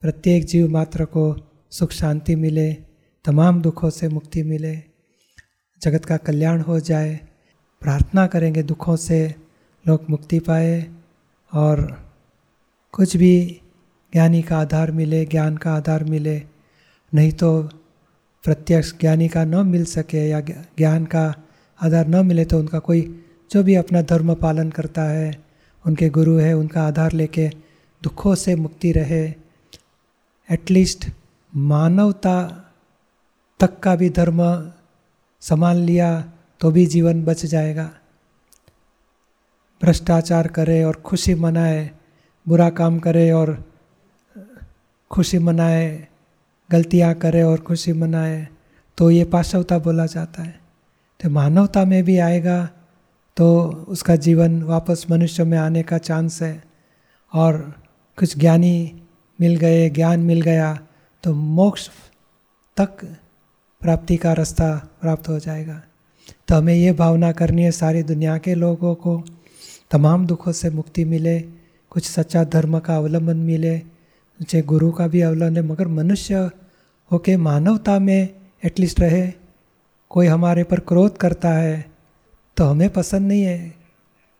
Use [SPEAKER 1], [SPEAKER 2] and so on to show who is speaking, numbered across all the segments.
[SPEAKER 1] प्रत्येक जीव मात्र को सुख शांति मिले, तमाम दुखों से मुक्ति मिले। जगत का कल्याण हो जाए, प्रार्थना करेंगे दुखों से लोग मुक्ति पाए और कुछ भी ज्ञानी का आधार मिले, ज्ञान का आधार मिले, नहीं तो प्रत्यक्ष ज्ञानी का न मिल सके या ज्ञान का आधार न मिले तो उनका कोई जो भी अपना धर्म पालन करता है, उनके गुरु है, उनका आधार लेके दुखों से मुक्ति रहे। एटलीस्ट मानवता तक का भी धर्म संभाल लिया तो भी जीवन बच जाएगा। भ्रष्टाचार करे और खुशी मनाए, बुरा काम करे और खुशी मनाए, गलतियाँ करे और खुशी मनाए तो ये पाशवता बोला जाता है। तो मानवता में भी आएगा तो उसका जीवन वापस मनुष्य में आने का चांस है और कुछ ज्ञानी मिल गए, ज्ञान मिल गया तो मोक्ष तक प्राप्ति का रास्ता प्राप्त हो जाएगा। तो हमें ये भावना करनी है सारी दुनिया के लोगों को, तमाम दुखों से मुक्ति मिले, कुछ सच्चा धर्म का अवलंबन मिले मुझे गुरु का भी अवलंबन मगर मनुष्य होके मानवता में एटलीस्ट रहे, कोई हमारे पर क्रोध करता है तो हमें पसंद नहीं है।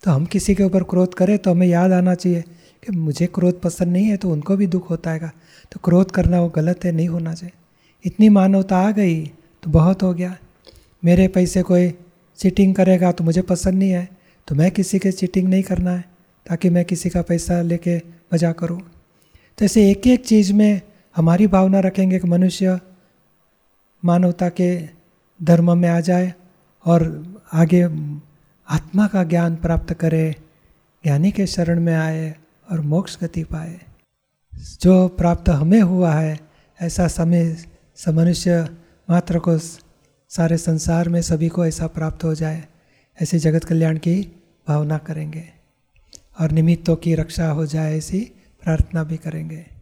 [SPEAKER 1] तो हम किसी के ऊपर क्रोध करें तो हमें याद आना चाहिए कि मुझे क्रोध पसंद नहीं है तो उनको भी दुख होता है तो क्रोध करना वो गलत है, नहीं होना चाहिए। इतनी मानवता आ गई तो बहुत हो गया। मेरे पैसे कोई चीटिंग करेगा तो मुझे पसंद नहीं है। तो मैं किसी के चीटिंग नहीं करना है, ताकि मैं किसी का पैसा लेके मज़ा करूँ। तो ऐसे एक एक चीज़ में हमारी भावना रखेंगे कि मनुष्य मानवता के धर्म में आ जाए और आगे आत्मा का ज्ञान प्राप्त करे, ज्ञानी के शरण में आए और मोक्ष गति पाए। जो प्राप्त हमें हुआ है, ऐसा समय समनुष्य मात्र को सारे संसार में सभी को ऐसा प्राप्त हो जाए, ऐसे जगत कल्याण की भावना करेंगे। और निमित्तों की रक्षा हो जाए ऐसी प्रार्थना भी करेंगे।